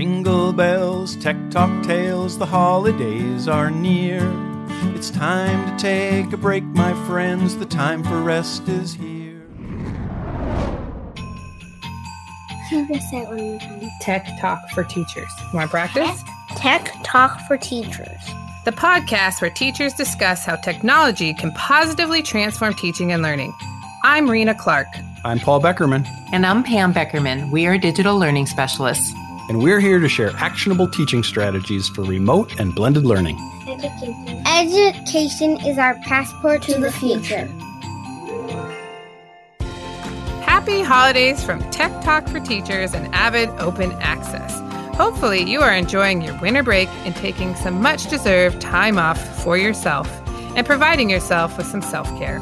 Jingle bells, tech talk tales, the holidays are near. It's time to take a break, my friends. The time for rest is here. Can you say it one more time? Tech Talk for Teachers. You want to practice? Tech Talk for Teachers. The podcast where teachers discuss how technology can positively transform teaching and learning. I'm Rena Clark. I'm Paul Beckerman, And I'm Pam Beckerman. We are digital learning specialists. And we're here to share actionable teaching strategies for remote and blended learning. Education. Education is our passport to, the future. Happy holidays from Tech Talk for Teachers and Avid Open Access. Hopefully, you are enjoying your winter break and taking some much deserved time off for yourself and providing yourself with some self care.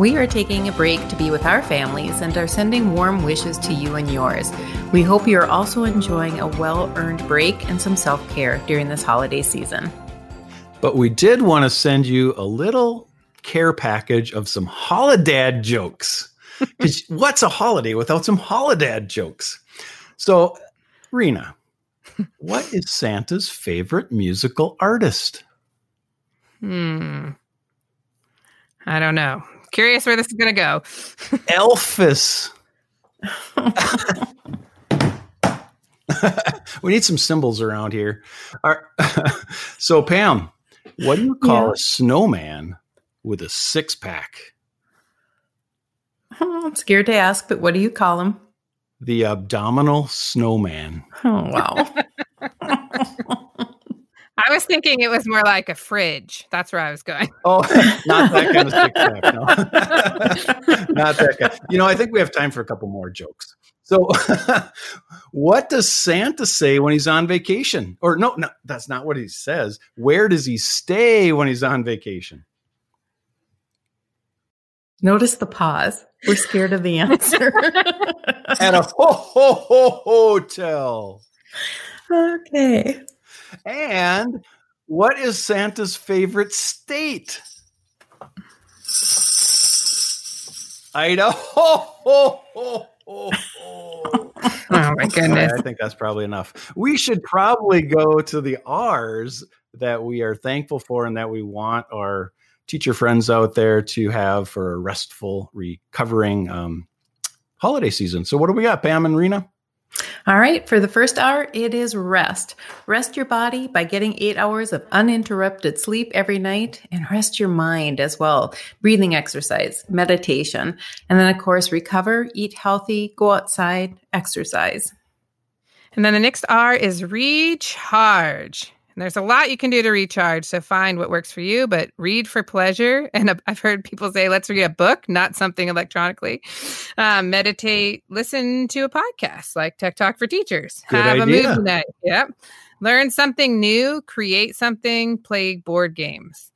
We are taking a break to be with our families and are sending warm wishes to you and yours. We hope you are also enjoying a well earned break and some self care during this holiday season. But we did want to send you a little care package of some holidad jokes. 'Cause what's a holiday without some holidad jokes? So, Rena, what is Santa's favorite musical artist? Hmm. I don't know. Curious where this is going to go. Elvis. we need some cymbals around here. Our- so, Pam, what do you call Yeah. a snowman with a six pack? Oh, hmm, I'm scared to ask, but what do you call him? The abdominal snowman. Oh, wow. I was thinking it was more like a fridge. That's where I was going. Oh, not that kind of six pack. No. not that kind. You know, I think we have time for a couple more jokes. So, what does Santa say when he's on vacation? Or no, no, that's not what he says. Where does he stay when he's on vacation? Notice the pause. We're scared of the answer. At a ho ho ho hotel. okay. And what is Santa's favorite state? Idaho. Ho, ho, ho, ho. Oh my goodness. I think that's probably enough. We should probably go to the R's that we are thankful for and that we want our teacher friends out there to have for a restful, recovering um, holiday season. So, what do we got, Pam and Rena? All right, for the first hour, it is rest. Rest your body by getting eight hours of uninterrupted sleep every night and rest your mind as well. Breathing exercise, meditation, and then, of course, recover, eat healthy, go outside, exercise. And then the next R is recharge. And there's a lot you can do to recharge. So find what works for you, but read for pleasure. And I've heard people say, let's read a book, not something electronically. Um, meditate, listen to a podcast like Tech Talk for Teachers. Good Have idea. a movie night. Yep. Learn something new, create something, play board games.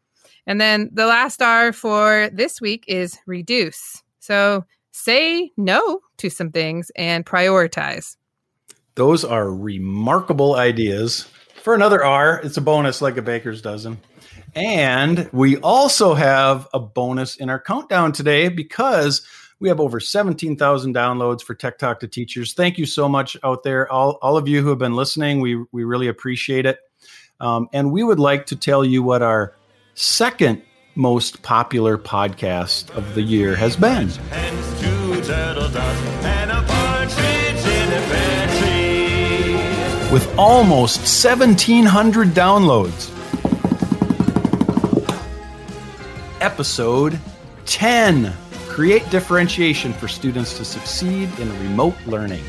And then the last R for this week is reduce. So say no to some things and prioritize. Those are remarkable ideas. For another R, it's a bonus like a baker's dozen. And we also have a bonus in our countdown today because we have over 17,000 downloads for Tech Talk to Teachers. Thank you so much out there, all, all of you who have been listening. We, we really appreciate it. Um, and we would like to tell you what our second most popular podcast of the year has been. With almost 1,700 downloads. Episode 10 Create differentiation for students to succeed in remote learning.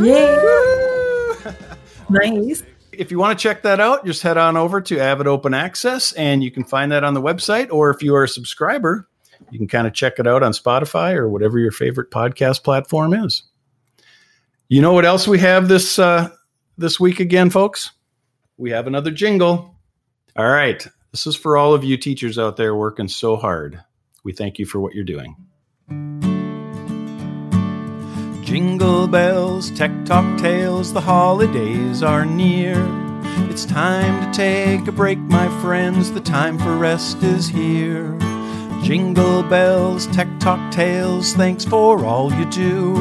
Yay! nice. If you want to check that out, just head on over to Avid Open Access and you can find that on the website. Or if you are a subscriber, you can kind of check it out on Spotify or whatever your favorite podcast platform is. You know what else we have this uh, this week again, folks? We have another jingle. All right, this is for all of you teachers out there working so hard. We thank you for what you're doing. Jingle bells, tech talk tales, the holidays are near. It's time to take a break, my friends. The time for rest is here. Jingle bells, tech talk tales, thanks for all you do.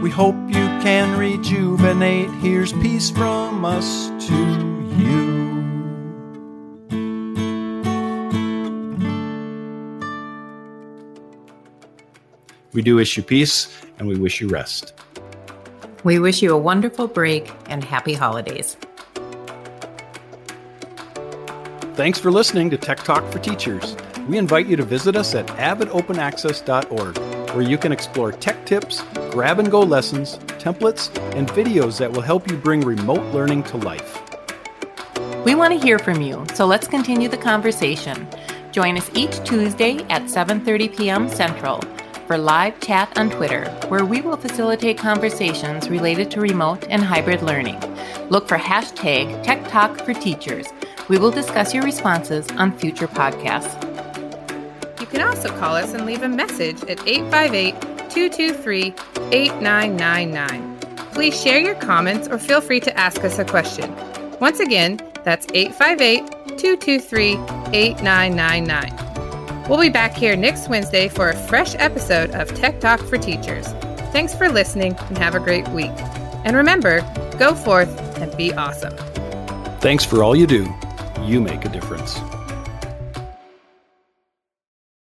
We hope you can rejuvenate. Here's peace from us to you. We do wish you peace and we wish you rest. We wish you a wonderful break and happy holidays. Thanks for listening to Tech Talk for Teachers. We invite you to visit us at avidopenaccess.org, where you can explore tech tips, grab and go lessons, templates, and videos that will help you bring remote learning to life. We want to hear from you, so let's continue the conversation. Join us each Tuesday at 7:30 p.m. Central for live chat on Twitter, where we will facilitate conversations related to remote and hybrid learning. Look for hashtag Tech Talk for Teachers. We will discuss your responses on future podcasts. You can also call us and leave a message at 858 223 8999. Please share your comments or feel free to ask us a question. Once again, that's 858 223 8999. We'll be back here next Wednesday for a fresh episode of Tech Talk for Teachers. Thanks for listening and have a great week. And remember, go forth and be awesome. Thanks for all you do. You make a difference.